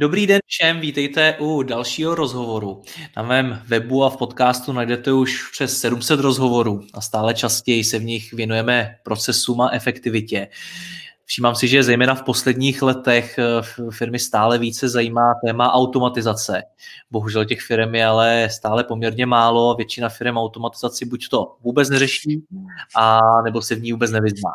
Dobrý den všem, vítejte u dalšího rozhovoru. Na mém webu a v podcastu najdete už přes 700 rozhovorů a stále častěji se v nich věnujeme procesům a efektivitě. Všímám si, že zejména v posledních letech eh, firmy stále více zajímá téma automatizace. Bohužel těch firm je ale stále poměrně málo. Většina firm automatizaci buď to vůbec neřeší, a nebo se v ní vůbec nevyzná.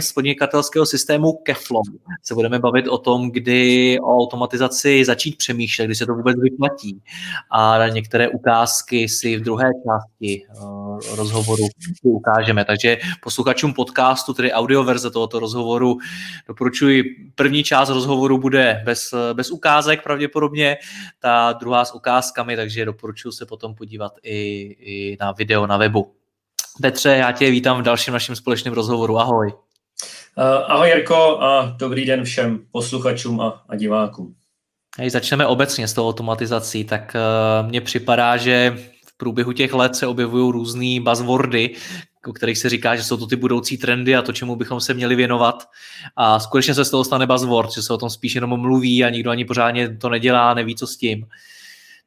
Z podnikatelského systému Keflon se budeme bavit o tom, kdy o automatizaci začít přemýšlet, kdy se to vůbec vyplatí. A některé ukázky si v druhé části eh, rozhovoru ukážeme. Takže posluchačům podcastu, tedy audio verze tohoto rozhovoru, doporučuji, první část rozhovoru bude bez, bez ukázek pravděpodobně, ta druhá s ukázkami, takže doporučuji se potom podívat i, i na video na webu. Petře, já tě vítám v dalším našem společném rozhovoru. Ahoj. Uh, ahoj Jirko a dobrý den všem posluchačům a, a divákům. Když začneme obecně s tou automatizací, tak uh, mně připadá, že průběhu těch let se objevují různé buzzwordy, o kterých se říká, že jsou to ty budoucí trendy a to, čemu bychom se měli věnovat. A skutečně se z toho stane buzzword, že se o tom spíš jenom mluví a nikdo ani pořádně to nedělá, neví, co s tím.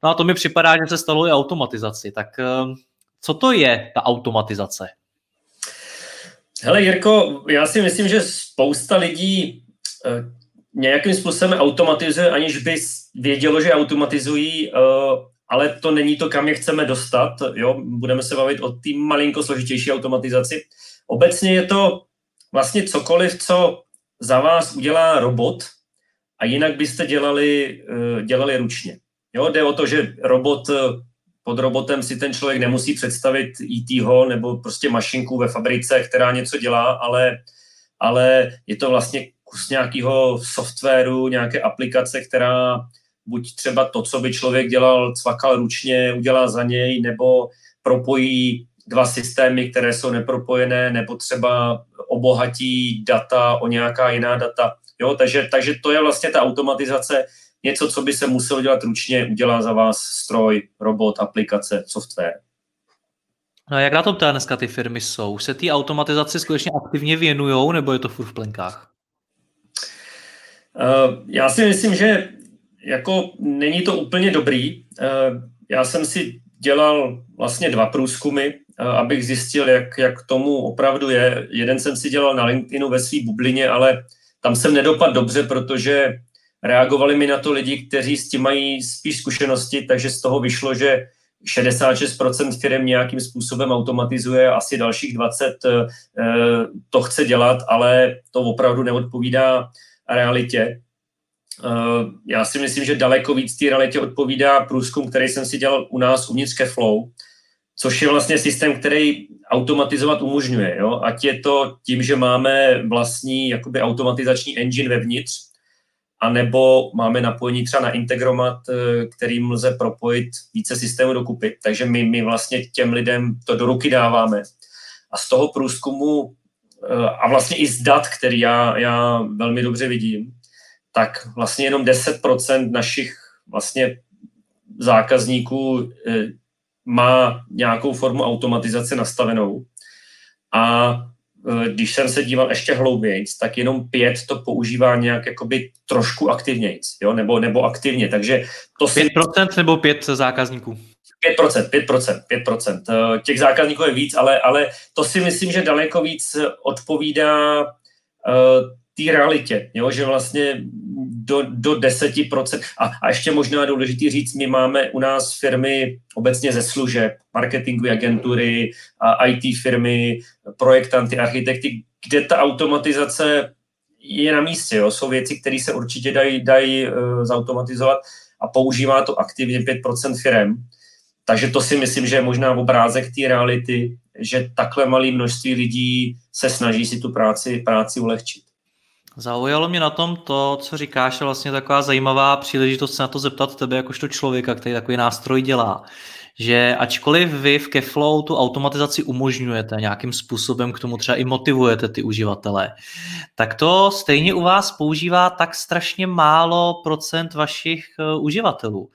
No a to mi připadá, že se stalo i automatizaci. Tak uh, co to je ta automatizace? Hele Jirko, já si myslím, že spousta lidí uh, nějakým způsobem automatizuje, aniž by vědělo, že automatizují, uh, ale to není to, kam je chceme dostat. Jo? Budeme se bavit o té malinko složitější automatizaci. Obecně je to vlastně cokoliv, co za vás udělá robot a jinak byste dělali, uh, dělali ručně. Jo, jde o to, že robot pod robotem si ten člověk nemusí představit IT ho nebo prostě mašinku ve fabrice, která něco dělá, ale, ale je to vlastně kus nějakého softwaru, nějaké aplikace, která buď třeba to, co by člověk dělal, cvakal ručně, udělá za něj, nebo propojí dva systémy, které jsou nepropojené, nebo třeba obohatí data o nějaká jiná data. Jo, takže, takže to je vlastně ta automatizace, něco, co by se muselo dělat ručně, udělá za vás stroj, robot, aplikace, software. No a jak na tom teda dneska ty firmy jsou? Se ty automatizaci skutečně aktivně věnují, nebo je to furt v plenkách? Uh, já si myslím, že jako není to úplně dobrý. Uh, já jsem si dělal vlastně dva průzkumy, uh, abych zjistil, jak, jak tomu opravdu je. Jeden jsem si dělal na LinkedInu ve své bublině, ale tam jsem nedopadl dobře, protože Reagovali mi na to lidi, kteří s tím mají spíš zkušenosti, takže z toho vyšlo, že 66% firm nějakým způsobem automatizuje, asi dalších 20 eh, to chce dělat, ale to opravdu neodpovídá realitě. Eh, já si myslím, že daleko víc té realitě odpovídá průzkum, který jsem si dělal u nás uvnitř Flow, což je vlastně systém, který automatizovat umožňuje. Jo? Ať je to tím, že máme vlastní jakoby automatizační engine vevnitř, a nebo máme napojení třeba na Integromat, eh, kterým lze propojit více systémů dokupy. Takže my, my vlastně těm lidem to do ruky dáváme. A z toho průzkumu eh, a vlastně i z dat, který já, já velmi dobře vidím, tak vlastně jenom 10% našich vlastně zákazníků eh, má nějakou formu automatizace nastavenou. A Eh, když jsem se díval ještě hlouběji, tak jenom pět to používá nějak jakoby trošku aktivněji, jo, nebo, nebo aktivně, takže to si... 5% nebo 5 zákazníků? 5%, 5%, 5%. Těch zákazníků je víc, ale, ale to si myslím, že daleko víc odpovídá uh, té realitě, jo? že vlastně do, do 10%. A, a ještě možná důležitý říct, my máme u nás firmy obecně ze služeb, marketingové agentury, a IT firmy, projektanty, architekty, kde ta automatizace je na místě. Jo. Jsou věci, které se určitě dají, dají uh, zautomatizovat a používá to aktivně 5% firm. Takže to si myslím, že je možná obrázek té reality, že takhle malé množství lidí se snaží si tu práci, práci ulehčit. Zaujalo mě na tom to, co říkáš, je vlastně taková zajímavá příležitost se na to zeptat tebe jakožto člověka, který takový nástroj dělá. Že ačkoliv vy v Keflow tu automatizaci umožňujete nějakým způsobem, k tomu třeba i motivujete ty uživatele, tak to stejně u vás používá tak strašně málo procent vašich uh, uživatelů.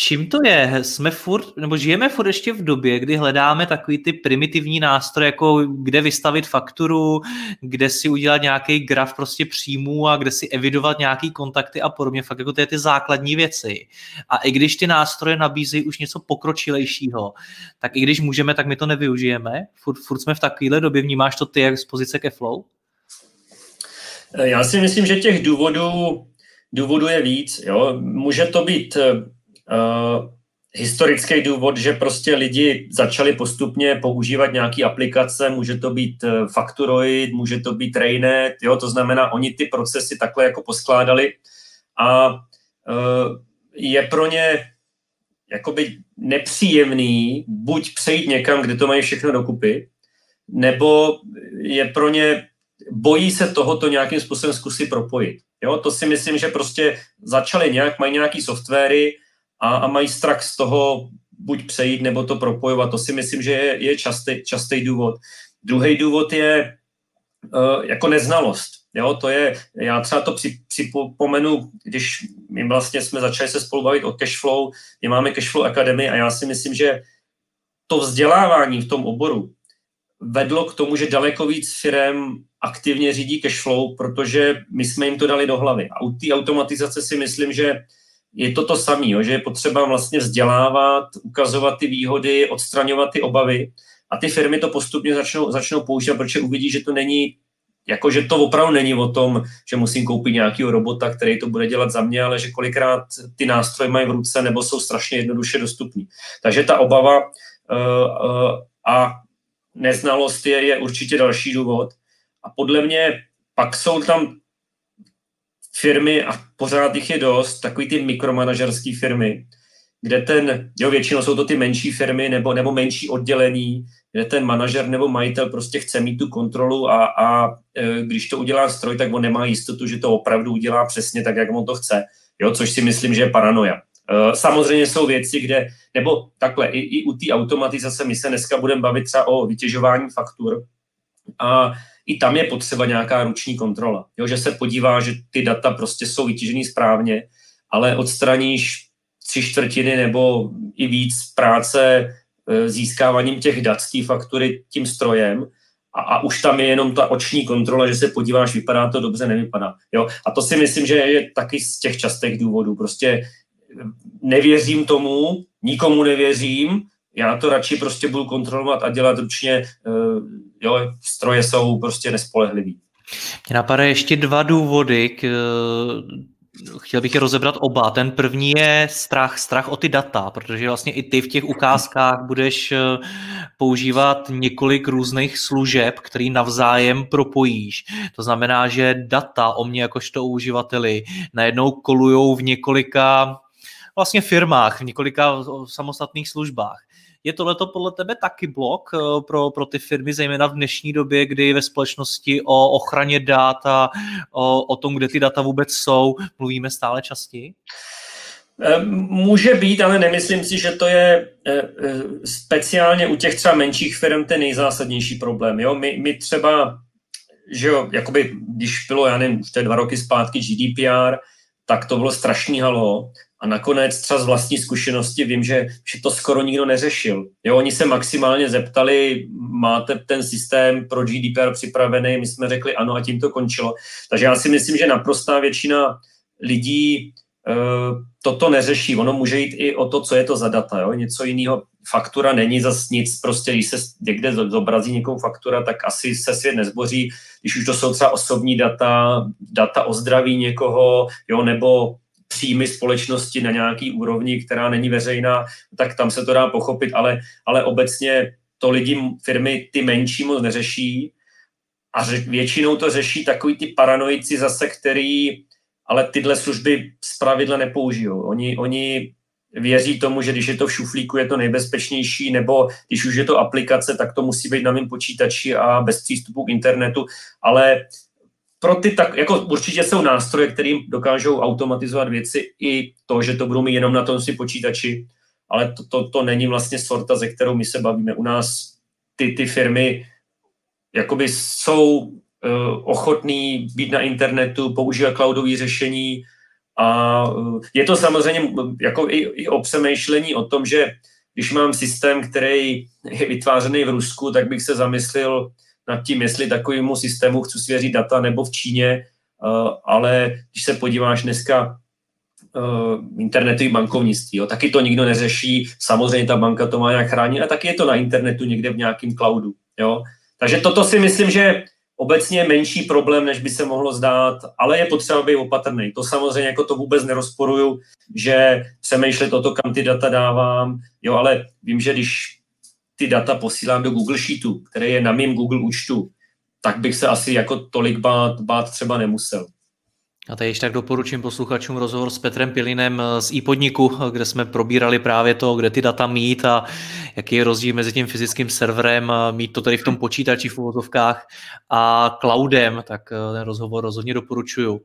Čím to je? Jsme furt, nebo žijeme furt ještě v době, kdy hledáme takový ty primitivní nástroje, jako kde vystavit fakturu, kde si udělat nějaký graf prostě příjmů a kde si evidovat nějaký kontakty a podobně. Fakt jako to je ty základní věci. A i když ty nástroje nabízejí už něco pokročilejšího, tak i když můžeme, tak my to nevyužijeme. Furt, furt jsme v takovéhle době. Vnímáš to ty jak z pozice ke flow? Já si myslím, že těch důvodů, důvodů je víc. Jo. Může to být uh, historický důvod, že prostě lidi začali postupně používat nějaké aplikace, může to být eh, Factoroid, může to být Rainet, jo, to znamená, oni ty procesy takhle jako poskládali a uh, je pro ně jakoby nepříjemný buď přejít někam, kde to mají všechno dokupy, nebo je pro ně, bojí se tohoto nějakým způsobem zkusit propojit. Jo, to si myslím, že prostě začali nějak, mají nějaký softwary, a, a mají strach z toho buď přejít nebo to propojovat. To si myslím, že je, je častý, častý důvod. Druhý důvod je uh, jako neznalost. Jo, to je, já třeba to při, připomenu, když my vlastně jsme začali se spolu bavit o cashflow, my máme Cashflow Academy a já si myslím, že to vzdělávání v tom oboru vedlo k tomu, že daleko víc firm aktivně řídí cashflow, protože my jsme jim to dali do hlavy. A u té automatizace si myslím, že je to to samé, že je potřeba vlastně vzdělávat, ukazovat ty výhody, odstraňovat ty obavy a ty firmy to postupně začnou, začnou používat, protože uvidí, že to není jako, že to opravdu není o tom, že musím koupit nějakého robota, který to bude dělat za mě, ale že kolikrát ty nástroje mají v ruce nebo jsou strašně jednoduše dostupný. Takže ta obava uh, uh, a neznalost je, je určitě další důvod. A podle mě pak jsou tam firmy, a pořád jich je dost, takový ty mikromanažerské firmy, kde ten, jo, většinou jsou to ty menší firmy nebo, nebo menší oddělení, kde ten manažer nebo majitel prostě chce mít tu kontrolu a, a e, když to udělá stroj, tak on nemá jistotu, že to opravdu udělá přesně tak, jak on to chce, jo, což si myslím, že je paranoja. E, samozřejmě jsou věci, kde, nebo takhle, i, i u té automatizace my se dneska budeme bavit třeba o vytěžování faktur a i tam je potřeba nějaká ruční kontrola. Jo, že se podívá, že ty data prostě jsou vytížený správně, ale odstraníš tři čtvrtiny nebo i víc práce e, získáváním těch dat z té faktury tím strojem a, a už tam je jenom ta oční kontrola, že se podíváš, vypadá to dobře, nevypadá. Jo? A to si myslím, že je taky z těch častých důvodů. Prostě nevěřím tomu, nikomu nevěřím, já to radši prostě budu kontrolovat a dělat ručně, eh, jo, stroje jsou prostě nespolehlivý. Mě napadají ještě dva důvody, k, chtěl bych je rozebrat oba. Ten první je strach, strach o ty data, protože vlastně i ty v těch ukázkách budeš eh, používat několik různých služeb, který navzájem propojíš. To znamená, že data o mě jakožto uživateli najednou kolujou v několika vlastně firmách, v několika samostatných službách. Je tohleto podle tebe taky blok eh, pro, pro ty firmy, zejména v dnešní době, kdy ve společnosti o ochraně dat a o, o tom, kde ty data vůbec jsou, mluvíme stále častěji? Eh, může být, ale nemyslím si, že to je eh, speciálně u těch třeba menších firm ten nejzásadnější problém. Jo? My, my třeba, že jo, jakoby, když bylo, já nevím, už to je dva roky zpátky GDPR, tak to bylo strašný halo a nakonec třeba z vlastní zkušenosti vím, že, že to skoro nikdo neřešil. Jo, oni se maximálně zeptali, máte ten systém pro GDPR připravený, my jsme řekli ano a tím to končilo. Takže já si myslím, že naprostá většina lidí uh, toto neřeší. Ono může jít i o to, co je to za data. Jo? Něco jiného. Faktura není zas nic, prostě když se někde zobrazí někoho faktura, tak asi se svět nezboří. Když už to jsou třeba osobní data, data o zdraví někoho, jo, nebo příjmy společnosti na nějaký úrovni, která není veřejná, tak tam se to dá pochopit, ale, ale obecně to lidi, firmy ty menší moc neřeší a většinou to řeší takový ty paranoici zase, který ale tyhle služby zpravidla nepoužijou. Oni, oni věří tomu, že když je to v šuflíku, je to nejbezpečnější, nebo když už je to aplikace, tak to musí být na mém počítači a bez přístupu k internetu, ale pro ty tak, jako určitě jsou nástroje, kterým dokážou automatizovat věci i to, že to budou mít jenom na tom si počítači, ale to, to, to není vlastně sorta, ze kterou my se bavíme. U nás ty, ty firmy jakoby jsou uh, ochotný být na internetu, používat cloudové řešení a uh, je to samozřejmě jako i, i o přemýšlení o tom, že když mám systém, který je vytvářený v Rusku, tak bych se zamyslel nad tím, jestli takovému systému chci svěřit data nebo v Číně, uh, ale když se podíváš dneska uh, internetový bankovnictví. Jo. Taky to nikdo neřeší, samozřejmě ta banka to má nějak chránit, a taky je to na internetu někde v nějakém cloudu. Jo. Takže toto si myslím, že obecně je menší problém, než by se mohlo zdát, ale je potřeba být opatrný. To samozřejmě jako to vůbec nerozporuju, že přemýšlet o to, kam ty data dávám, jo, ale vím, že když ty data posílám do Google Sheetu, který je na mém Google účtu, tak bych se asi jako tolik bát, bát třeba nemusel. A tady ještě tak doporučím posluchačům rozhovor s Petrem Pilinem z iPodniku, kde jsme probírali právě to, kde ty data mít a jaký je rozdíl mezi tím fyzickým serverem, mít to tady v tom počítači v uvozovkách a cloudem, tak eh, ten rozhovor rozhodně doporučuju.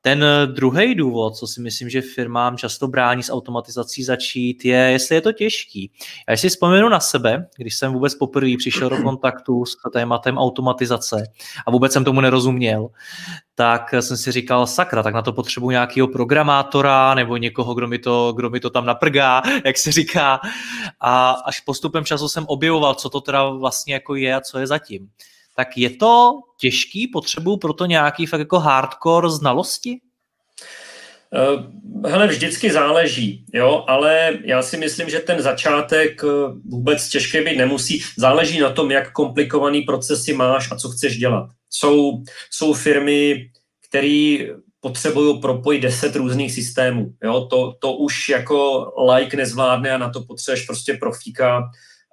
Ten eh, druhý důvod, co si myslím, že firmám často brání s automatizací začít, je, jestli je to těžký. Já si vzpomenu na sebe, když jsem vůbec poprvé přišel do kontaktu s tématem automatizace a vůbec jsem tomu nerozuměl, tak jsem si říkal, sakra, tak na to potřebuji nějakého programátora nebo někoho, kdo mi to, kdo mi to tam naprgá, jak se říká. A až postupem času jsem objevoval, co to teda vlastně jako je a co je zatím tak je to těžký, potřebuju proto nějaký fakt jako hardcore znalosti? Eh, hele, vždycky záleží, jo, ale já si myslím, že ten začátek eh, vůbec těžké být nemusí. Záleží na tom, jak komplikovaný procesy máš a co chceš dělat. Jsou, jsou firmy, které potřebují propojit deset různých systémů. Jo? To, to už jako like nezvládne a na to potřebuješ prostě profíka.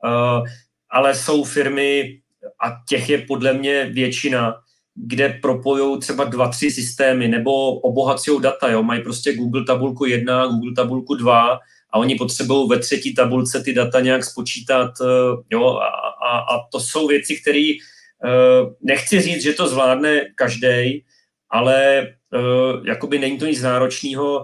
Uh, ale jsou firmy, a těch je podle mě většina, kde propojují třeba dva, tři systémy nebo obohacují data. Jo? Mají prostě Google tabulku 1, Google tabulku 2 a oni potřebují ve třetí tabulce ty data nějak spočítat. Eh, jo? A, a, a to jsou věci, které eh, nechci říct, že to zvládne každý, ale uh, jakoby není to nic náročného,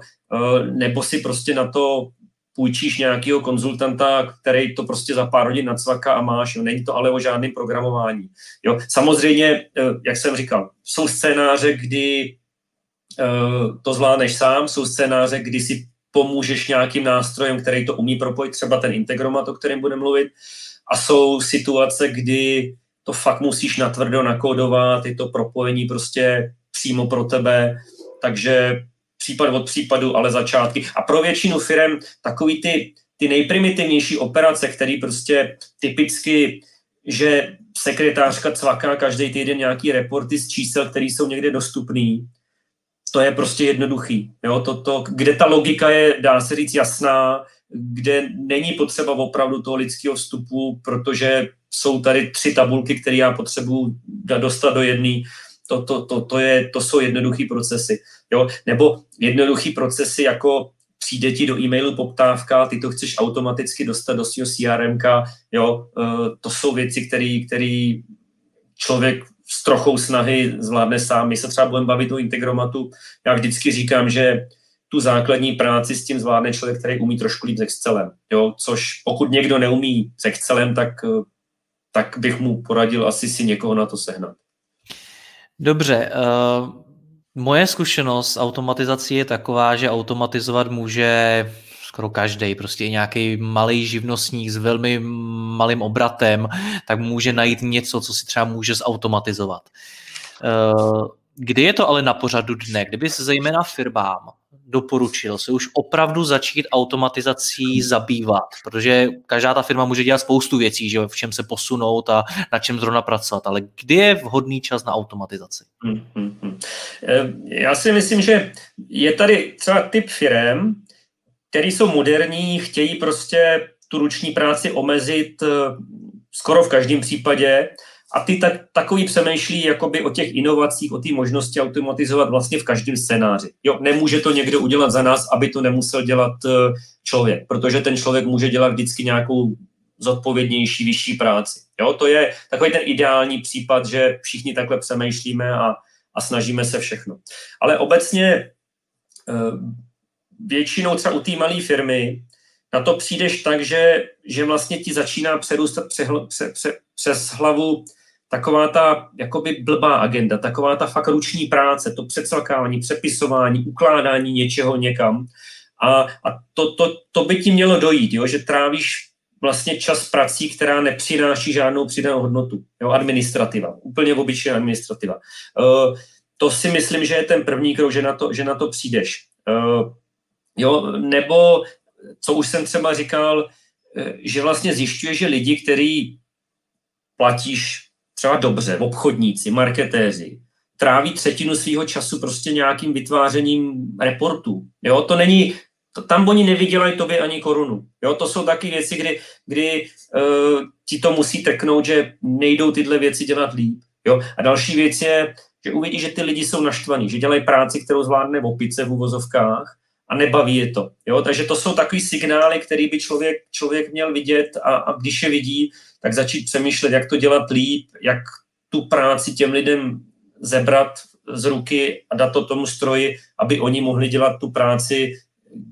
nebo si prostě na to půjčíš nějakého konzultanta, který to prostě za pár hodin nacvaká a máš. Jo. Není to ale o žádném programování. Jo. Samozřejmě, eh, jak jsem říkal, jsou scénáře, kdy uh, to zvládneš sám, jsou scénáře, kdy si pomůžeš nějakým nástrojem, který to umí propojit, třeba ten integromat, o kterém budeme mluvit, a jsou situace, kdy to fakt musíš natvrdo nakodovat, je to propojení prostě přímo pro tebe, takže případ od případu, ale začátky. A pro většinu firm takový ty, ty nejprimitivnější operace, které prostě typicky, že sekretářka cvaká každý týden nějaký reporty z čísel, které jsou někde dostupný, to je prostě jednoduchý. Jo? To, kde ta logika je, dá se říct, jasná, kde není potřeba opravdu toho lidského vstupu, protože jsou tady tři tabulky, které já potřebuji dostat do jedné to, to, to, to, je, to jsou jednoduché procesy. Jo? Nebo jednoduché procesy jako přijde ti do e-mailu poptávka, ty to chceš automaticky dostat do svého CRM, jo, e, to jsou věci, které člověk s trochou snahy zvládne sám. My se třeba budeme bavit o integromatu. Já vždycky říkám, že tu základní práci s tím zvládne člověk, který umí trošku líp s Excelem. Jo? Což pokud někdo neumí s Excelem, tak, e, tak bych mu poradil asi si někoho na to sehnat. Dobře, uh, moje zkušenost s automatizací je taková, že automatizovat může skoro každý, prostě nějaký malý živnostník s velmi malým obratem, tak může najít něco, co si třeba může zautomatizovat. Uh, kdy je to ale na pořadu dne? Kdyby se zejména firmám doporučil se už opravdu začít automatizací zabývat, protože každá ta firma může dělat spoustu věcí, že v čem se posunout a na čem zrovna pracovat, ale kdy je vhodný čas na automatizaci? Hmm, hmm, hmm. Já si myslím, že je tady třeba typ firm, který jsou moderní, chtějí prostě tu ruční práci omezit eh, skoro v každém případě a ty tak, takový přemýšlí jakoby o těch inovacích, o té možnosti automatizovat vlastně v každém scénáři. Jo, nemůže to někdo udělat za nás, aby to nemusel dělat eh, člověk, protože ten člověk může dělat vždycky nějakou zodpovědnější, vyšší práci. Jo, to je takový ten ideální případ, že všichni takhle přemýšlíme a, a snažíme se všechno. Ale obecně eh, většinou třeba u té malé firmy na to přijdeš tak, že, že vlastně ti začíná přerůstat přehl, pře, pře, přes hlavu taková ta jakoby blbá agenda, taková ta fakt ruční práce, to přecelkávání, přepisování, ukládání něčeho někam. A, a to, to, to by ti mělo dojít, jo? že trávíš vlastně čas prací, která nepřináší žádnou přidanou hodnotu. Jo? Administrativa, úplně obyčejná administrativa. Uh, to si myslím, že je ten první krok, že na to, že na to přijdeš. Uh, jo? Nebo, co už jsem třeba říkal, eh, že vlastně zjišťuje, že lidi, který platíš třeba dobře, obchodníci, marketéři, tráví třetinu svého času prostě nějakým vytvářením reportů. Jo, to není, to, tam oni nevydělají tobě ani korunu. Jo, to jsou taky věci, kdy, kdy uh, ti to musí trknout, že nejdou tyhle věci dělat líp. Jo? A další věc je, že uvidí, že ty lidi jsou naštvaní, že dělají práci, kterou zvládne v opice v uvozovkách a nebaví je to. Jo? Takže to jsou takový signály, který by člověk, člověk měl vidět a, a když je vidí, tak začít přemýšlet, jak to dělat líp, jak tu práci těm lidem zebrat z ruky a dát to tomu stroji, aby oni mohli dělat tu práci,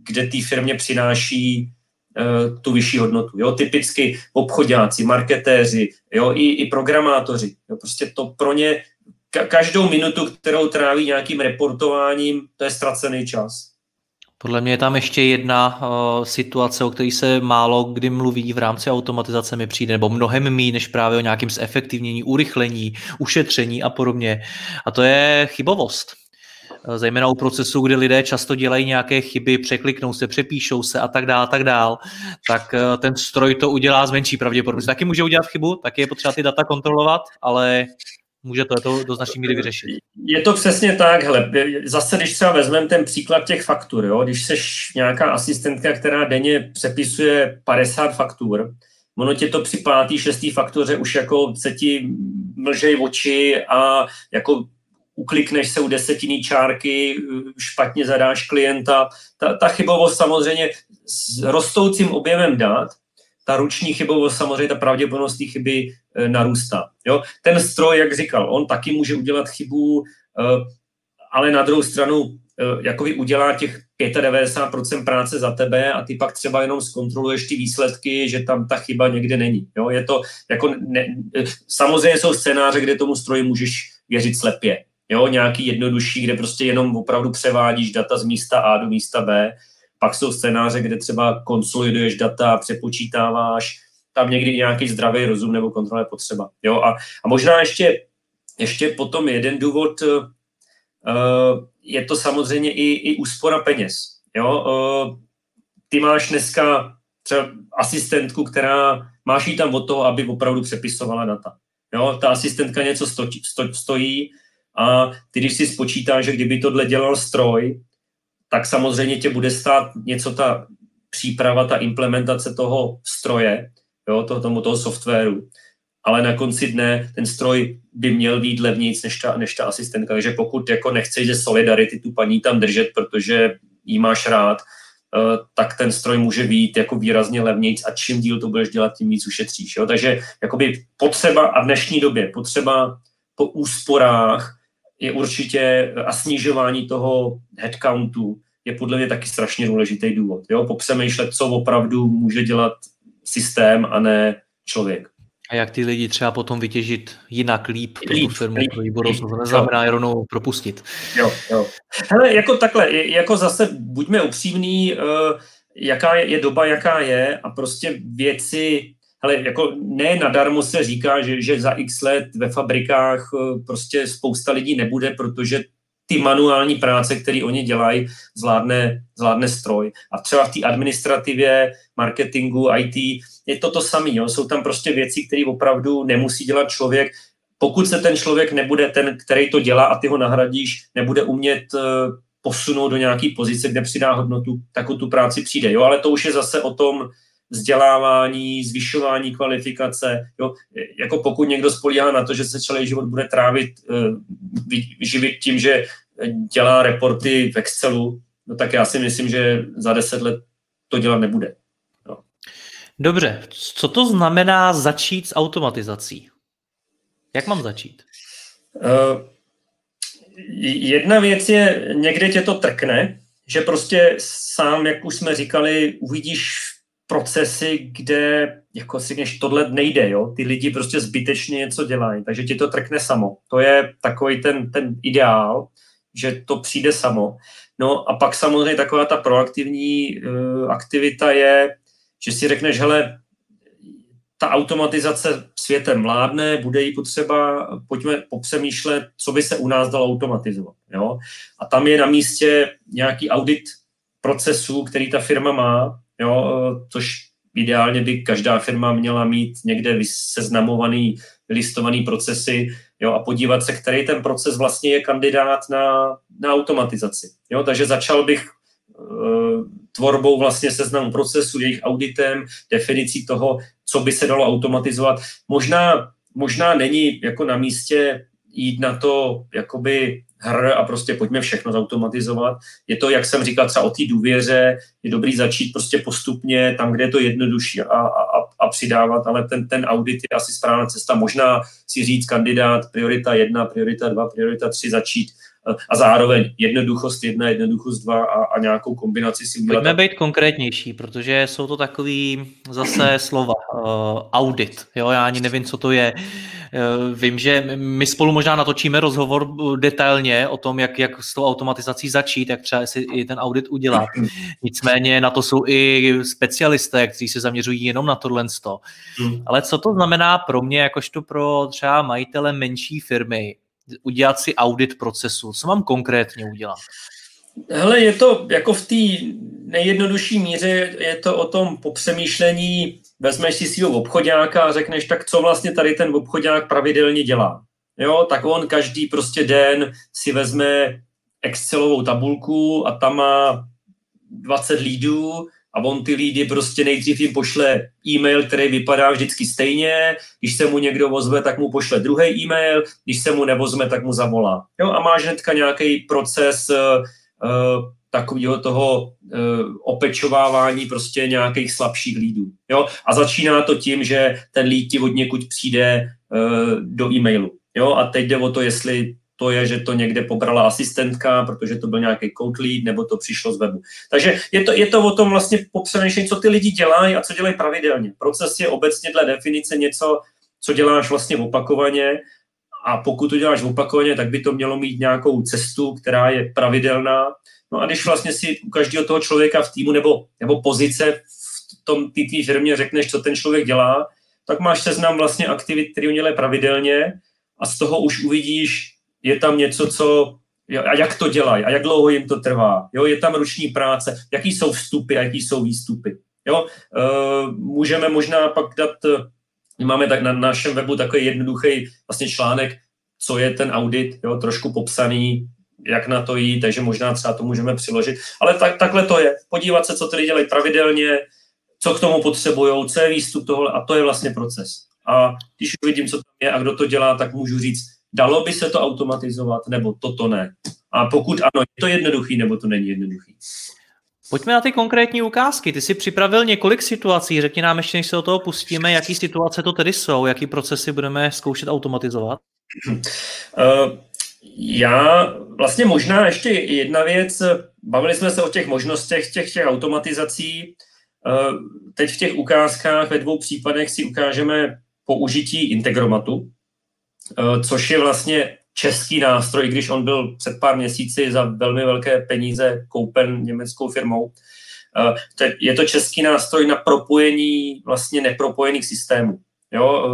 kde té firmě přináší uh, tu vyšší hodnotu. Jo? Typicky obchodáci, marketéři, jo? I, i programátoři. Jo? Prostě to pro ně ka- každou minutu, kterou tráví nějakým reportováním, to je ztracený čas. Podle mě je tam ještě jedna uh, situace, o které se málo kdy mluví v rámci automatizace mi přijde, nebo mnohem méně než právě o nějakém zefektivnění, urychlení, ušetření a podobně. A to je chybovost. Eh, zejména u procesu, kdy lidé často dělají nějaké chyby, překliknou se, přepíšou se a tak dál, tak dál, tak eh, ten stroj to udělá z menší pravděpodobností. Taky může udělat chybu, taky je potřeba ty data kontrolovat, ale může to, to do značné míry vyřešit. Je to přesně tak, hele, zase když třeba vezmeme ten příklad těch faktur, jo, když seš nějaká asistentka, která denně přepisuje 50 faktur, ono tě to při pátý, šestý faktoře už jako se ti mlžej oči a jako uklikneš se u desetiny čárky, špatně zadáš klienta. Ta, ta chybovost samozřejmě s rostoucím objemem dat ta ruční chybovost, samozřejmě ta pravděpodobnost té chyby e, narůstá. Jo? Ten stroj, jak říkal, on taky může udělat chybu, e, ale na druhou stranu e, jakoby udělá těch 95% práce za tebe a ty pak třeba jenom zkontroluješ ty výsledky, že tam ta chyba někde není. Jo? Je to jako ne, samozřejmě jsou scénáře, kde tomu stroji můžeš věřit slepě. Jo? Nějaký jednodušší, kde prostě jenom opravdu převádíš data z místa A do místa B, pak jsou scénáře, kde třeba konsoliduješ data, přepočítáváš, tam někdy nějaký zdravý rozum nebo kontrola je potřeba. Jo? A, a možná ještě, ještě potom jeden důvod, uh, je to samozřejmě i, i úspora peněz. Jo? Uh, ty máš dneska třeba asistentku, která máš jí tam od toho, aby opravdu přepisovala data. Jo? Ta asistentka něco sto, sto, stojí a ty, když si spočítáš, že kdyby tohle dělal stroj, tak samozřejmě tě bude stát něco ta příprava, ta implementace toho stroje, jo, toho, tomu toho softwaru, ale na konci dne ten stroj by měl být levnějc než ta, než ta asistentka. Takže pokud jako nechceš ze Solidarity tu paní tam držet, protože jí máš rád, eh, tak ten stroj může být jako výrazně levnějc a čím díl to budeš dělat, tím víc ušetříš. Jo? Takže jakoby potřeba a v dnešní době potřeba po úsporách je určitě a snižování toho headcountu je podle mě taky strašně důležitý důvod. Jo? Popřemýšlet, co opravdu může dělat systém a ne člověk. A jak ty lidi třeba potom vytěžit jinak líp pro tu firmu, líp, pro budoucnost, to neznamená je rovnou propustit. Jo, jo. Hele, jako takhle, jako zase buďme upřímní, uh, jaká je, je doba, jaká je a prostě věci hele, jako ne nadarmo se říká, že, že za x let ve fabrikách eh, prostě spousta lidí nebude, protože ty manuální práce, které oni dělají, zvládne, zvládne stroj. A třeba v té administrativě, marketingu, IT je to to samé. Jsou tam prostě věci, které opravdu nemusí dělat člověk. Pokud se ten člověk nebude ten, který to dělá a ty ho nahradíš, nebude umět eh, posunout do nějaké pozice, kde přidá hodnotu, tak o tu práci přijde. Jo, ale to už je zase o tom, vzdělávání, zvyšování kvalifikace. Jo? Jako pokud někdo spolíhá na to, že se celý život bude trávit, eh, živit tím, že dělá reporty v Excelu, no tak já si myslím, že za deset let to dělat nebude. No. Dobře, co to znamená začít s automatizací? Jak mám začít? Uh, jedna věc je, někde tě to trkne, že prostě sám, jak už jsme říkali, uvidíš procesy, kde jako si řekneš, tohle nejde, jo? ty lidi prostě zbytečně něco dělají, takže ti to trkne samo. To je takový ten, ten ideál, že to přijde samo. No a pak samozřejmě taková ta proaktivní uh, aktivita je, že si řekneš, hele, ta automatizace světem mládne, bude jí potřeba, pojďme popřemýšlet, co by se u nás dalo automatizovat. Jo? A tam je na místě nějaký audit procesů, který ta firma má, jo? což ideálně by každá firma měla mít někde seznamovaný, listovaný procesy jo? a podívat se, který ten proces vlastně je kandidát na, na automatizaci. Jo? Takže začal bych uh, tvorbou vlastně seznamu procesu, jejich auditem, definicí toho, co by se dalo automatizovat. Možná, možná není jako na místě jít na to jakoby hr a prostě pojďme všechno zautomatizovat. Je to, jak jsem říkal, třeba o té důvěře, je dobrý začít prostě postupně tam, kde je to jednodušší a, a, a přidávat, ale ten, ten audit je asi správná cesta. Možná si říct kandidát priorita jedna, priorita dva, priorita tři, začít a zároveň jednoduchost jedna, jednoduchost dva a, a nějakou kombinaci si udělat. Pojďme být konkrétnější, protože jsou to takový zase slova. Uh, audit, jo, já ani nevím, co to je. Uh, vím, že my spolu možná natočíme rozhovor detailně o tom, jak, jak s tou automatizací začít, jak třeba si i ten audit udělat. Nicméně na to jsou i specialisté, kteří se zaměřují jenom na tohle. Hmm. Ale co to znamená pro mě, jakožto pro třeba majitele menší firmy, udělat si audit procesu? Co mám konkrétně udělat? Hele, je to jako v té nejjednodušší míře, je to o tom popřemýšlení, vezmeš si svého obchodňáka a řekneš, tak co vlastně tady ten obchodňák pravidelně dělá. Jo, tak on každý prostě den si vezme Excelovou tabulku a tam má 20 lídů a on ty lidi prostě nejdřív jim pošle e-mail, který vypadá vždycky stejně, když se mu někdo vozve, tak mu pošle druhý e-mail, když se mu nevozme, tak mu zavolá. Jo, a máš hnedka nějaký proces uh, takového toho uh, opečovávání prostě nějakých slabších lídů. Jo? A začíná to tím, že ten líd ti od někud přijde uh, do e-mailu. Jo? A teď jde o to, jestli to je, že to někde pobrala asistentka, protože to byl nějaký code lead, nebo to přišlo z webu. Takže je to, je to o tom vlastně popřemýšlení, co ty lidi dělají a co dělají pravidelně. Proces je obecně dle definice něco, co děláš vlastně opakovaně a pokud to děláš opakovaně, tak by to mělo mít nějakou cestu, která je pravidelná. No a když vlastně si u každého toho člověka v týmu nebo, nebo pozice v tom té firmě řekneš, co ten člověk dělá, tak máš seznam vlastně aktivit, které udělají pravidelně a z toho už uvidíš, je tam něco, co a jak to dělají a jak dlouho jim to trvá. Jo, je tam ruční práce, jaký jsou vstupy a jaký jsou výstupy. Jo, e, můžeme možná pak dát, my máme tak na našem webu takový jednoduchý vlastně článek, co je ten audit, jo, trošku popsaný, jak na to jít, takže možná třeba to můžeme přiložit. Ale tak, takhle to je. Podívat se, co ty dělají pravidelně, co k tomu potřebují, co je výstup tohle a to je vlastně proces. A když uvidím, co tam je a kdo to dělá, tak můžu říct, Dalo by se to automatizovat, nebo toto ne? A pokud ano, je to jednoduchý, nebo to není jednoduchý? Pojďme na ty konkrétní ukázky. Ty jsi připravil několik situací. Řekni nám ještě, než se do toho pustíme, jaký situace to tedy jsou, jaký procesy budeme zkoušet automatizovat. Uh, já vlastně možná ještě jedna věc. Bavili jsme se o těch možnostech těch, těch automatizací. Uh, teď v těch ukázkách ve dvou případech si ukážeme použití integromatu, což je vlastně český nástroj, když on byl před pár měsíci za velmi velké peníze koupen německou firmou. Eh, je to český nástroj na propojení vlastně nepropojených systémů. Jo,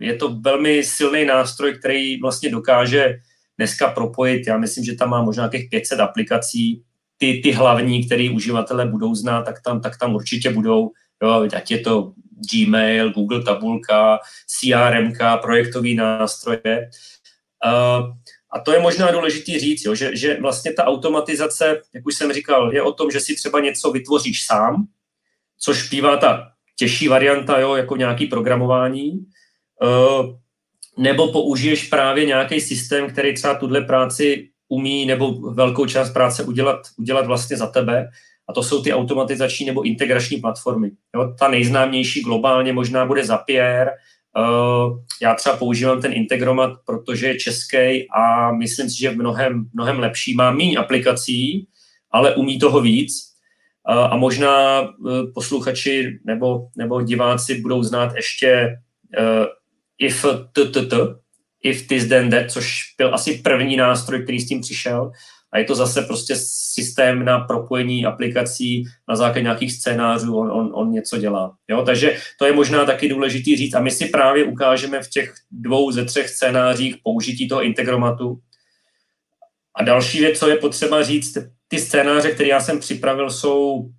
eh, je to velmi silný nástroj, který vlastně dokáže dneska propojit, já myslím, že tam má možná nějakých 500 aplikací, ty, ty hlavní, které uživatelé budou znát, tak tam, tak tam určitě budou, jo, ať je to Gmail, Google tabulka, CRM, projektový nástroje. A to je možná důležitý říct, jo, že, že vlastně ta automatizace, jak už jsem říkal, je o tom, že si třeba něco vytvoříš sám, což bývá ta těžší varianta, jo, jako nějaký programování, uh, nebo použiješ právě nějaký systém, který třeba tuhle práci umí nebo velkou část práce udělat, udělat vlastně za tebe. A to jsou ty automatizační nebo integrační platformy. Jo, ta nejznámější globálně možná bude Zapier. Uh, já třeba používám ten Integromat, protože je český a myslím si, že mnohem, mnohem lepší. Má méně aplikací, ale umí toho víc. Uh, a možná uh, posluchači nebo, nebo diváci budou znát ještě if ttt, if this then that, což byl asi první nástroj, který s tím přišel. A je to zase prostě systém na propojení aplikací na základě nějakých scénářů, on, on, on něco dělá. Jo? Takže to je možná taky důležitý říct. A my si právě ukážeme v těch dvou ze třech scénářích použití toho integromatu. A další věc, co je potřeba říct, ty scénáře, které já jsem připravil, jsou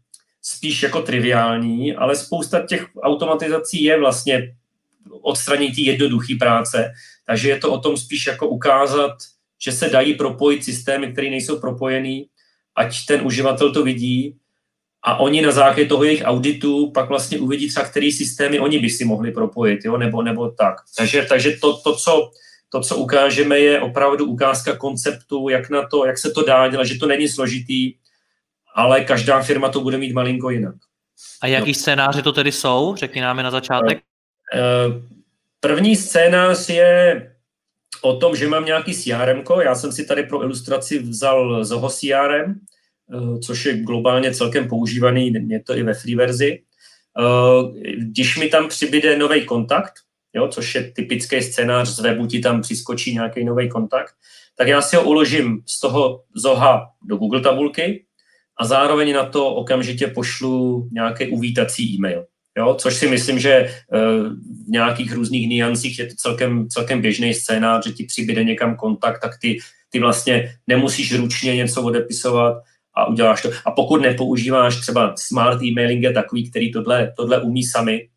spíš jako triviální, ale spousta těch automatizací je vlastně odstranění jednoduché práce. Takže je to o tom spíš jako ukázat, že se dají propojit systémy, které nejsou propojený, ať ten uživatel to vidí a oni na základě toho jejich auditu pak vlastně uvidí třeba, který systémy oni by si mohli propojit, jo? Nebo, nebo tak. Takže, takže to, to, co, to, co ukážeme, je opravdu ukázka konceptu, jak na to, jak se to dá dělat, že to není složitý, ale každá firma to bude mít malinko jinak. A jaký no. scénáře to tedy jsou? Řekni nám je na začátek. Eh, první scénář je o tom, že mám nějaký CRM. Já jsem si tady pro ilustraci vzal Zoho CRM, eh, což je globálně celkem používaný, je to i ve free verzi. Eh, když mi tam přibyde nový kontakt, jo, což je typický scénář z webu, ti tam přiskočí nějaký nový kontakt, tak já si ho uložím z toho Zoha do Google tabulky a zároveň na to okamžitě pošlu nějaký uvítací e-mail. Jo, což si myslím, že eh, v nějakých různých niancích je to celkem, celkem běžný scénář, že ti přibyde někam kontakt, tak ty, ty vlastně nemusíš ručně něco odepisovat a uděláš to. A pokud nepoužíváš třeba smart emailing je takový, který tohle, tohle umí sami,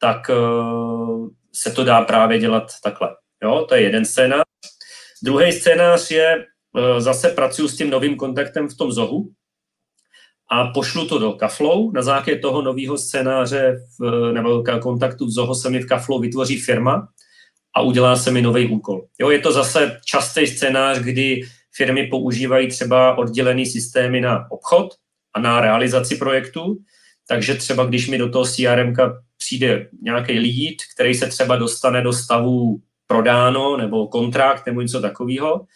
tak uh, se to dá právě dělat takhle. Jo, to je jeden scénář. Druhý scénář je, uh, zase pracuji s tím novým kontaktem v tom zohu, a pošlu to do Kaflow. Na základě toho nového scénáře v, nebo kontaktu v Zoho se mi v Kaflow vytvoří firma a udělá se mi nový úkol. Jo, je to zase častý scénář, kdy firmy používají třeba oddělený systémy na obchod a na realizaci projektu. Takže třeba když mi do toho CRM přijde nějaký lead, který se třeba dostane do stavu prodáno nebo kontrakt nebo něco takového,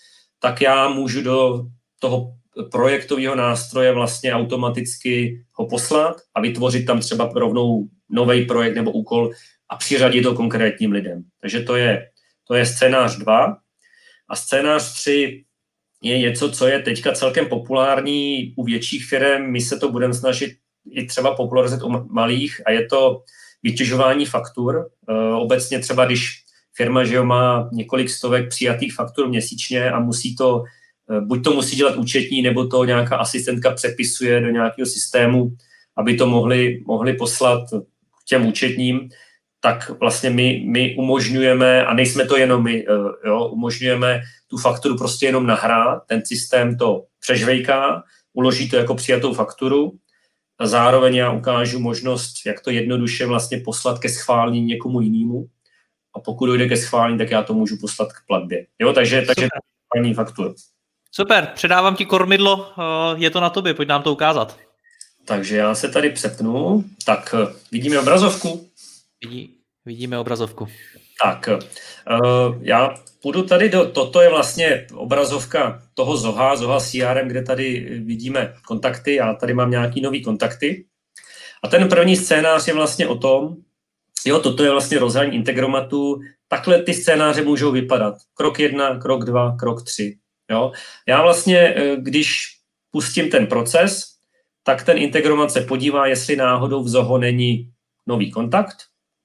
tak já můžu do toho projektového nástroje vlastně automaticky ho poslat a vytvořit tam třeba rovnou nový projekt nebo úkol a přiřadit to konkrétním lidem. Takže to je, to je scénář 2. A scénář 3 je něco, co je teďka celkem populární u větších firm. My se to budeme snažit i třeba popularizovat u malých a je to vytěžování faktur. E, obecně třeba, když firma že jo, má několik stovek přijatých faktur měsíčně a musí to buď to musí dělat účetní, nebo to nějaká asistentka přepisuje do nějakého systému, aby to mohli, mohli poslat k těm účetním, tak vlastně my, my umožňujeme, a nejsme to jenom my, eh, jo, umožňujeme tu fakturu prostě jenom nahrát, ten systém to přežvejká, uloží to jako přijatou fakturu a zároveň já ukážu možnost, jak to jednoduše vlastně poslat ke schválení někomu jinému a pokud dojde ke schválení, tak já to můžu poslat k platbě. Jo, takže, takže fakturu. Super, předávám ti kormidlo, eh, je to na tobě, pojď nám to ukázat. Takže já se tady přepnu. Tak eh, vidíme obrazovku? Vidí, vidíme obrazovku. Tak, eh, já půjdu tady do, toto je vlastně obrazovka toho Zoha, Zoha CRM, kde tady vidíme kontakty, já tady mám nějaký nový kontakty. A ten první scénář je vlastně o tom, jo, toto je vlastně rozhraní integromatu, takhle ty scénáře můžou vypadat. Krok jedna, krok dva, krok tři. Jo? Já vlastně, eh, když pustím ten proces, tak ten integromat se podívá, jestli náhodou v Zoho není nový kontakt.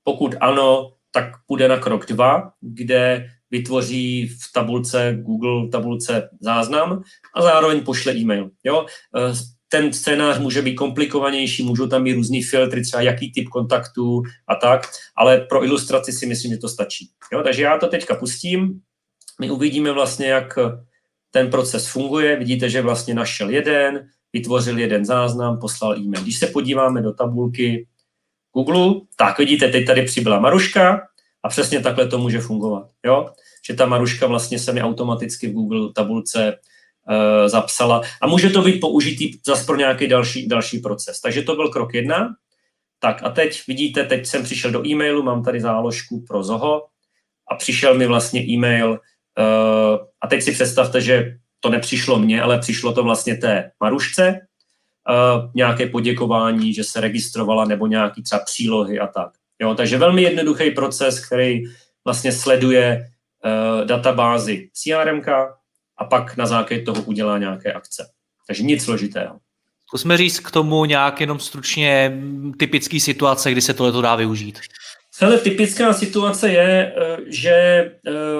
Pokud ano, tak půjde na krok dva, kde vytvoří v tabulce Google tabulce záznam a zároveň pošle e-mail. Jo? Eh, ten scénář může být komplikovanější, můžou tam být různý filtry, třeba jaký typ kontaktů a tak, ale pro ilustraci si myslím, že to stačí. Jo? Takže já to teďka pustím, my uvidíme vlastně, jak ten proces funguje, vidíte, že vlastně našel jeden, vytvořil jeden záznam, poslal e-mail. Když se podíváme do tabulky Google, tak vidíte, teď tady přibyla Maruška a přesně takhle to může fungovat. Jo? Že ta Maruška vlastně se mi automaticky v Google tabulce uh, zapsala a může to být použitý zase pro nějaký další, další proces. Takže to byl krok jedna. Tak a teď vidíte, teď jsem přišel do e-mailu, mám tady záložku pro Zoho a přišel mi vlastně e-mail uh, a teď si představte, že to nepřišlo mně, ale přišlo to vlastně té Marušce, uh, nějaké poděkování, že se registrovala nebo nějaký třeba přílohy a tak. Jo, takže velmi jednoduchý proces, který vlastně sleduje uh, databázi CRM a pak na základě toho udělá nějaké akce. Takže nic složitého. Zkusme říct k tomu nějak jenom stručně typický situace, kdy se tohle dá využít. Hele, typická situace je, eh, že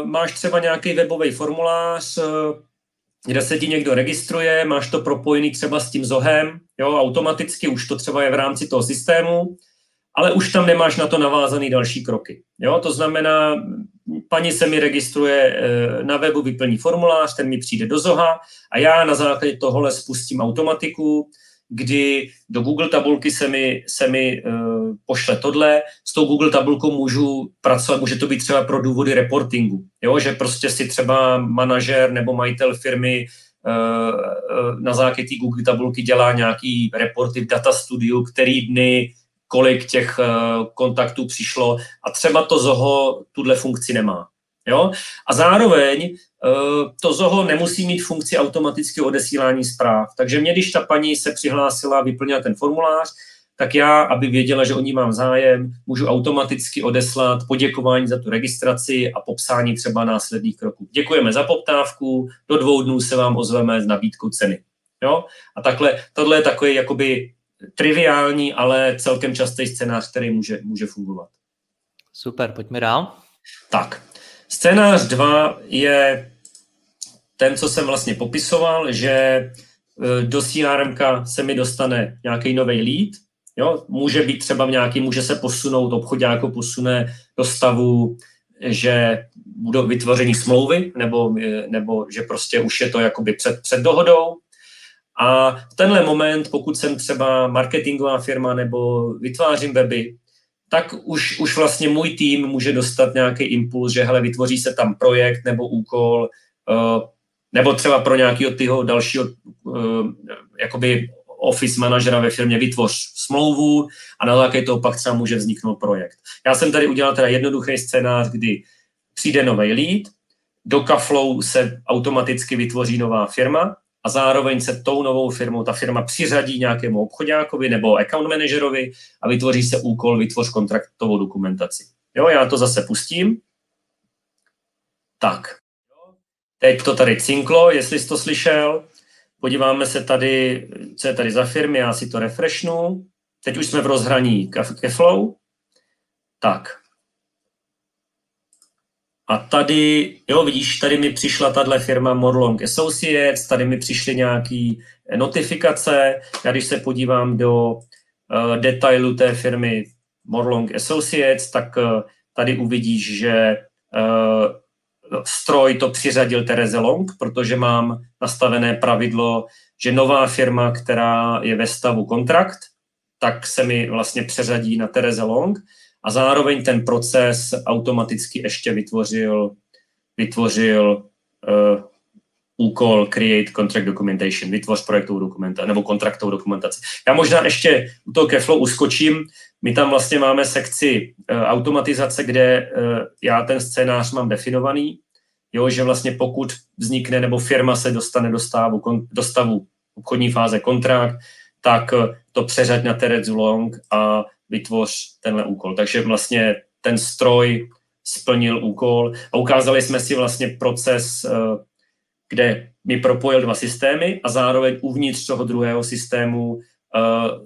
máš třeba nějaký webový formulář, kde se ti někdo registruje, máš to propojený třeba s tím zohem, jo, automaticky, už to třeba je v rámci toho systému, ale už tam nemáš na to navázaný další kroky. Jo, to znamená, paní se mi registruje eh, na webu, vyplní formulář, ten mi přijde do Zoha a já na základě tohohle spustím automatiku, kdy do Google tabulky se mi, se mi pošle tohle. S tou Google tabulkou můžu pracovat, může to být třeba pro důvody reportingu, jo? že prostě si třeba manažer nebo majitel firmy uh, na základě té Google tabulky dělá nějaký reporty v data studiu, který dny, kolik těch uh, kontaktů přišlo a třeba to Zoho tuhle funkci nemá. Jo? A zároveň to ZOHO nemusí mít funkci automaticky odesílání zpráv. Takže mě, když ta paní se přihlásila, vyplnila ten formulář, tak já, aby věděla, že o ní mám zájem, můžu automaticky odeslat poděkování za tu registraci a popsání třeba následných kroků. Děkujeme za poptávku, do dvou dnů se vám ozveme s nabídkou ceny. Jo? A takhle, tohle je takový jakoby triviální, ale celkem častý scénář, který může, může fungovat. Super, pojďme dál. Tak, Scénář 2 je ten, co jsem vlastně popisoval, že e, do CRM se mi dostane nějaký nový lead, jo? může být třeba nějaký, může se posunout, obchod jako posune do stavu, že budou vytvoření smlouvy, nebo, e, nebo že prostě už je to jakoby před, před dohodou. A v tenhle moment, pokud jsem třeba marketingová firma nebo vytvářím weby, tak už, už vlastně můj tým může dostat nějaký impuls, že hele, vytvoří se tam projekt nebo úkol, uh, nebo třeba pro nějakého tyho dalšího uh, jakoby office manažera ve firmě vytvoř smlouvu a na základě toho pak třeba může vzniknout projekt. Já jsem tady udělal teda jednoduchý scénář, kdy přijde nový lead, do Kaflow se automaticky vytvoří nová firma, a zároveň se tou novou firmou ta firma přiřadí nějakému obchodňákovi nebo account managerovi a vytvoří se úkol vytvoř kontraktovou dokumentaci. Jo, já to zase pustím. Tak. Teď to tady cinklo, jestli jsi to slyšel. Podíváme se tady, co je tady za firmy, já si to refreshnu. Teď už jsme v rozhraní Keflow. Tak, a tady, jo, vidíš, tady mi přišla tahle firma Morlong Associates, tady mi přišly nějaké notifikace. Já když se podívám do uh, detailu té firmy Morlong Associates, tak uh, tady uvidíš, že uh, stroj to přiřadil Tereze Long, protože mám nastavené pravidlo, že nová firma, která je ve stavu kontrakt, tak se mi vlastně přeřadí na Tereze Long a zároveň ten proces automaticky ještě vytvořil, vytvořil uh, úkol create contract documentation, vytvoř projektovou dokumentaci nebo kontraktovou dokumentaci. Já možná ještě u toho Keflow uskočím. My tam vlastně máme sekci uh, automatizace, kde uh, já ten scénář mám definovaný, jo, že vlastně pokud vznikne nebo firma se dostane do stavu, kon, do stavu obchodní fáze kontrakt, tak to přeřad na Terezu Long a vytvoř tenhle úkol. Takže vlastně ten stroj splnil úkol a ukázali jsme si vlastně proces, eh, kde mi propojil dva systémy a zároveň uvnitř toho druhého systému eh,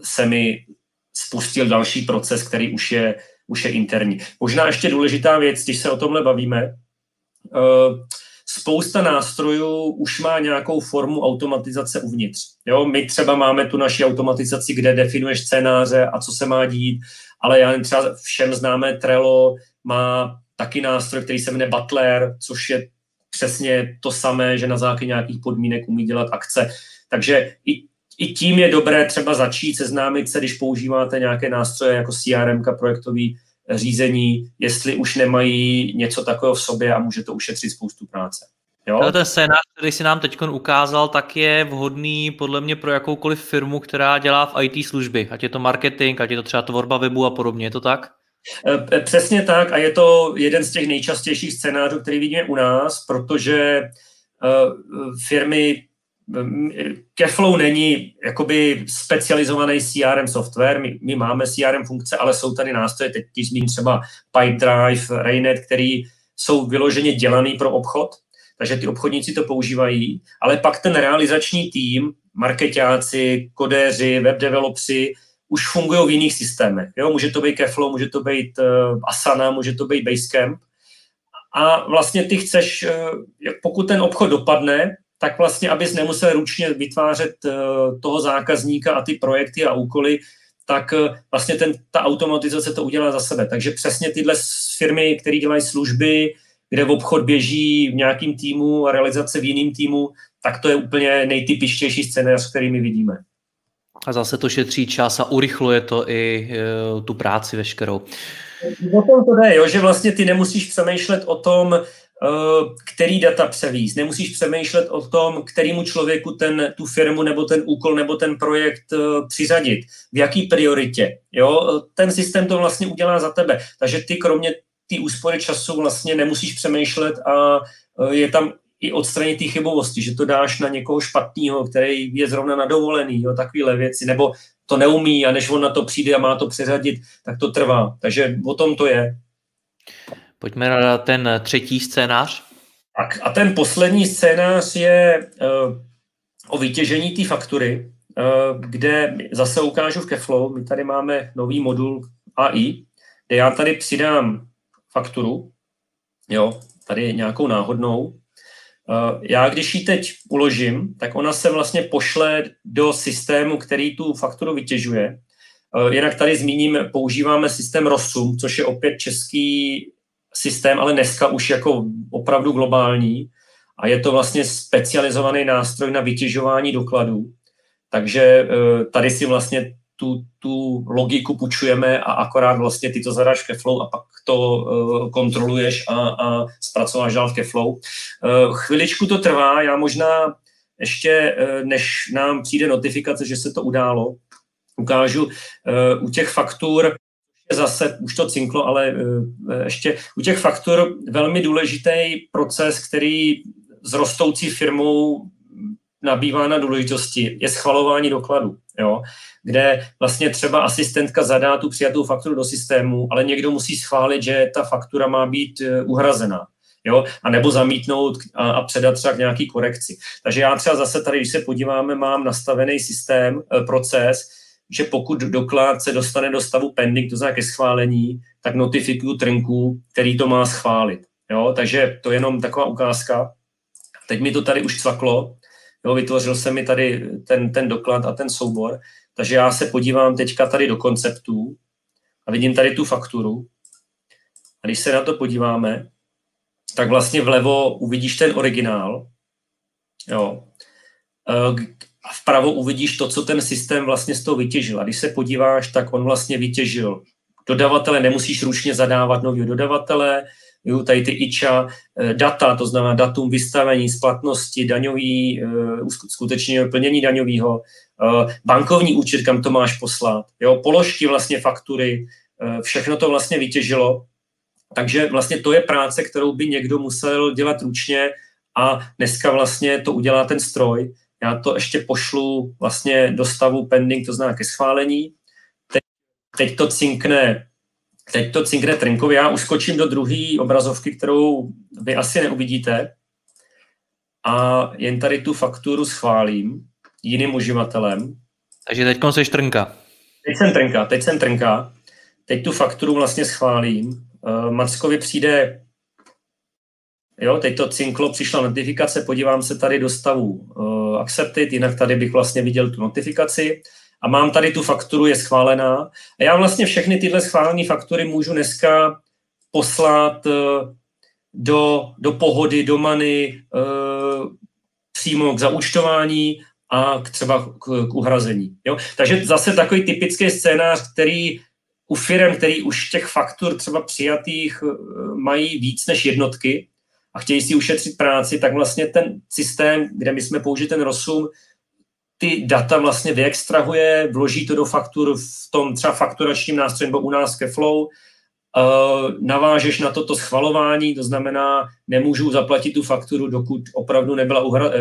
se mi spustil další proces, který už je, už je interní. Možná ještě důležitá věc, když se o tomhle bavíme, eh, spousta nástrojů už má nějakou formu automatizace uvnitř. Jo, my třeba máme tu naši automatizaci, kde definuješ scénáře a co se má dít, ale já třeba všem známé Trello má taky nástroj, který se jmenuje Butler, což je přesně to samé, že na základě nějakých podmínek umí dělat akce. Takže i, i tím je dobré třeba začít seznámit se, když používáte nějaké nástroje jako CRM, projektový řízení, jestli už nemají něco takového v sobě a může to ušetřit spoustu práce. Jo? Ten scénář, který si nám teď ukázal, tak je vhodný podle mě pro jakoukoliv firmu, která dělá v IT služby, ať je to marketing, ať je to třeba tvorba webu a podobně, je to tak? E, e, přesně tak a je to jeden z těch nejčastějších scénářů, který vidíme u nás, protože e, firmy Keflow není jakoby specializovaný CRM software, my, my máme CRM funkce, ale jsou tady nástroje, teď zmíním třeba Pipedrive, Rainet, který jsou vyloženě dělaný pro obchod, takže ty obchodníci to používají, ale pak ten realizační tým, marketáci, kodéři, webdevelopři, už fungují v jiných systémech. Jo? Může to být Keflow, může to být uh, Asana, může to být Basecamp. A vlastně ty chceš, uh, pokud ten obchod dopadne, tak vlastně, abys nemusel ručně vytvářet uh, toho zákazníka a ty projekty a úkoly, tak vlastně ten, ta automatizace to udělá za sebe. Takže přesně tyhle firmy, které dělají služby, kde v obchod běží v nějakým týmu a realizace v jiným týmu, tak to je úplně nejtypičtější scénář, který my vidíme. A zase to šetří čas a urychluje to i e, tu práci veškerou. O tom to jde, jo, že vlastně ty nemusíš přemýšlet o tom, e, který data převíz. Nemusíš přemýšlet o tom, kterému člověku ten, tu firmu nebo ten úkol nebo ten projekt e, přiřadit, v jaký prioritě. Jo? Ten systém to vlastně udělá za tebe. Takže ty kromě ty úspory času vlastně nemusíš přemýšlet a e, je tam i odstranit ty chybovosti, že to dáš na někoho špatného, který je zrovna na dovolený, jo, takovéhle věci, nebo to neumí a než on na to přijde a má to přeřadit, tak to trvá. Takže o tom to je. Pojďme na ten třetí scénář. Tak a ten poslední scénář je uh, o vytěžení té faktury, uh, kde zase ukážu v Keflow, my tady máme nový modul AI, kde já tady přidám fakturu, jo, tady nějakou náhodnou. Já když ji teď uložím, tak ona se vlastně pošle do systému, který tu fakturu vytěžuje. Eh, jinak tady zmíním, používáme systém ROSUM, což je opět český systém, ale dneska už jako opravdu globální. A je to vlastně specializovaný nástroj na vytěžování dokladů. Takže eh, tady si vlastně tu, tu logiku půjčujeme a akorát vlastně ty to zadáš ke flow a pak to uh, kontroluješ a, a zpracováš dál v ke flow. Uh, chviličku to trvá, já možná ještě, uh, než nám přijde notifikace, že se to událo, ukážu uh, u těch faktur, zase už to cinklo, ale uh, ještě u těch faktur velmi důležitý proces, který s rostoucí firmou nabývá na důležitosti, je schvalování dokladu, jo? kde vlastně třeba asistentka zadá tu přijatou fakturu do systému, ale někdo musí schválit, že ta faktura má být e, uhrazená. Jo? A nebo zamítnout a, a předat třeba k nějaký korekci. Takže já třeba zase tady, když se podíváme, mám nastavený systém, e, proces, že pokud doklad se dostane do stavu pending, to znamená ke schválení, tak notifikuju trnku, který to má schválit. Jo? Takže to je jenom taková ukázka. Teď mi to tady už cvaklo, Jo, vytvořil se mi tady ten, ten doklad a ten soubor, takže já se podívám teďka tady do konceptů a vidím tady tu fakturu. A když se na to podíváme, tak vlastně vlevo uvidíš ten originál, jo. A vpravo uvidíš to, co ten systém vlastně z toho vytěžil. A když se podíváš, tak on vlastně vytěžil dodavatele, nemusíš ručně zadávat nového dodavatele, jo, tady ty IČA, eh, data, to znamená datum vystavení, splatnosti, daňový, eh, skutečně plnění daňového, eh, bankovní účet, kam to máš poslat, jo, položky vlastně faktury, všechno to vlastně vytěžilo. Takže vlastně to je práce, kterou by někdo musel dělat ručně a dneska vlastně to udělá ten stroj. Já to ještě pošlu vlastně do stavu pending, to znamená ke schválení. Teď, teď to cinkne Teď to cinkne Trinkovi, já uskočím do druhé obrazovky, kterou vy asi neuvidíte a jen tady tu fakturu schválím jiným uživatelem. Takže teď jsi Trnka. Teď jsem Trnka, teď jsem Trnka. Teď tu fakturu vlastně schválím. Uh, Mackovi přijde Jo, teď to cinklo, přišla notifikace, podívám se tady do stavu uh, accepted, jinak tady bych vlastně viděl tu notifikaci a mám tady tu fakturu, je schválená. A já vlastně všechny tyhle schválené faktury můžu dneska poslat eh, do, do pohody, do many, eh, přímo k zaúčtování a k třeba k, k uhrazení. Jo? Takže zase takový typický scénář, který u firm, který už těch faktur třeba přijatých eh, mají víc než jednotky a chtějí si ušetřit práci, tak vlastně ten systém, kde my jsme použili ten ROSUM, ty data vlastně vyextrahuje, vloží to do faktur v tom třeba fakturačním nástroji nebo u nás ke Flow, Uh, navážeš na toto schvalování, to znamená, nemůžu zaplatit tu fakturu, dokud opravdu nebyla uhra, uh,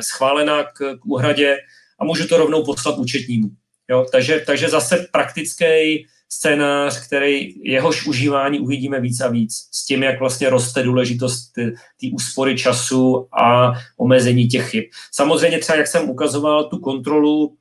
schválena k, k uhradě a můžu to rovnou poslat účetnímu. Jo? Takže, takže zase praktický scénář, který jehož užívání uvidíme víc a víc s tím, jak vlastně roste důležitost té úspory času a omezení těch chyb. Samozřejmě třeba, jak jsem ukazoval tu kontrolu, uh,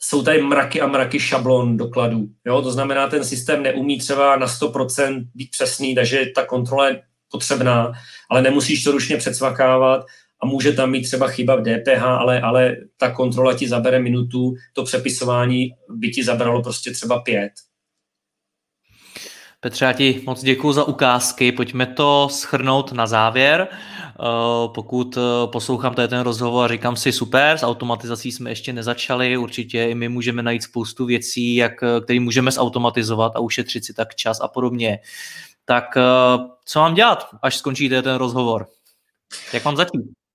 jsou tady mraky a mraky šablon dokladů. Jo? To znamená, ten systém neumí třeba na 100% být přesný, takže ta kontrola je potřebná, ale nemusíš to ručně předsvakávat a může tam být třeba chyba v DPH, ale, ale ta kontrola ti zabere minutu, to přepisování by ti zabralo prostě třeba pět. Petře, já ti moc děkuji za ukázky. Pojďme to schrnout na závěr. Eh, pokud eh, poslouchám tady ten rozhovor a říkám si super, s automatizací jsme ještě nezačali, určitě i my můžeme najít spoustu věcí, jak, eh, které můžeme zautomatizovat a ušetřit si tak čas a podobně. Tak co mám dělat, až skončíte ten rozhovor? Jak mám začít?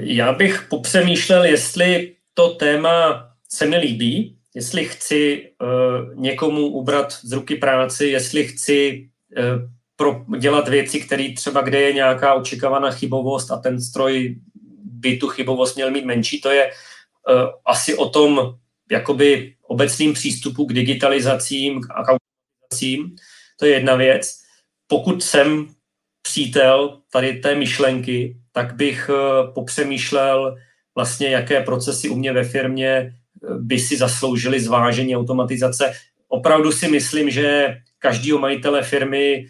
Já bych popřemýšlel, jestli to téma se mi líbí, jestli chci uh, někomu ubrat z ruky práci, jestli chci pro, dělat věci, které třeba, kde je nějaká očekávaná chybovost a ten stroj by tu chybovost měl mít menší, to je asi o tom jakoby obecným přístupu k digitalizacím a k automatizacím. To je jedna věc. Pokud jsem přítel tady té myšlenky, tak bych uh, popřemýšlel vlastně, jaké procesy u mě ve firmě by si zasloužili zvážení automatizace. Opravdu si myslím, že každýho majitele firmy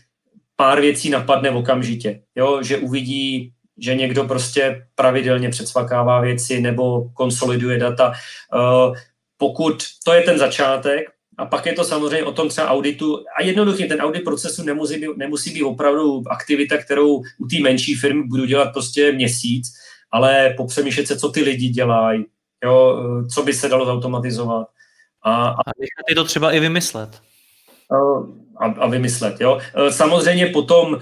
pár věcí napadne v okamžitě. Jo? Že uvidí, že někdo prostě pravidelně předsvakává věci nebo konsoliduje data. Eh, pokud to je ten začátek, a pak je to samozřejmě o tom třeba auditu. A jednoduchý, ten audit procesu nemusí být, nemusí být opravdu aktivita, kterou u té menší firmy budu dělat prostě měsíc, ale popřemýšlet se, co ty lidi dělají, jo, co by se dalo zautomatizovat. A, a, a je to třeba i vymyslet. A, a vymyslet. Jo. Samozřejmě potom,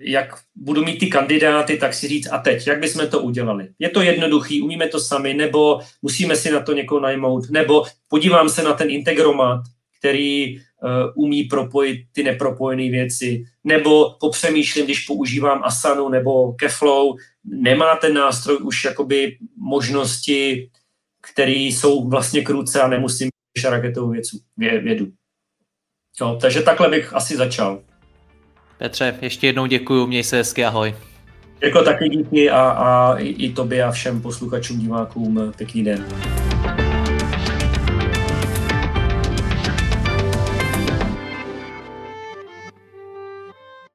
jak budu mít ty kandidáty, tak si říct, a teď, jak bychom to udělali? Je to jednoduchý, umíme to sami, nebo musíme si na to někoho najmout, nebo podívám se na ten integromat, který uh, umí propojit ty nepropojené věci, nebo popřemýšlím, když používám Asanu nebo Keflow, nemá ten nástroj už jakoby možnosti které jsou vlastně kruce a nemusím mít raketovou věcu, vě, vědu. No, takže takhle bych asi začal. Petře, ještě jednou děkuji, měj se hezky, ahoj. Jako taky díky a, a i, i tobě a všem posluchačům, divákům pěkný den.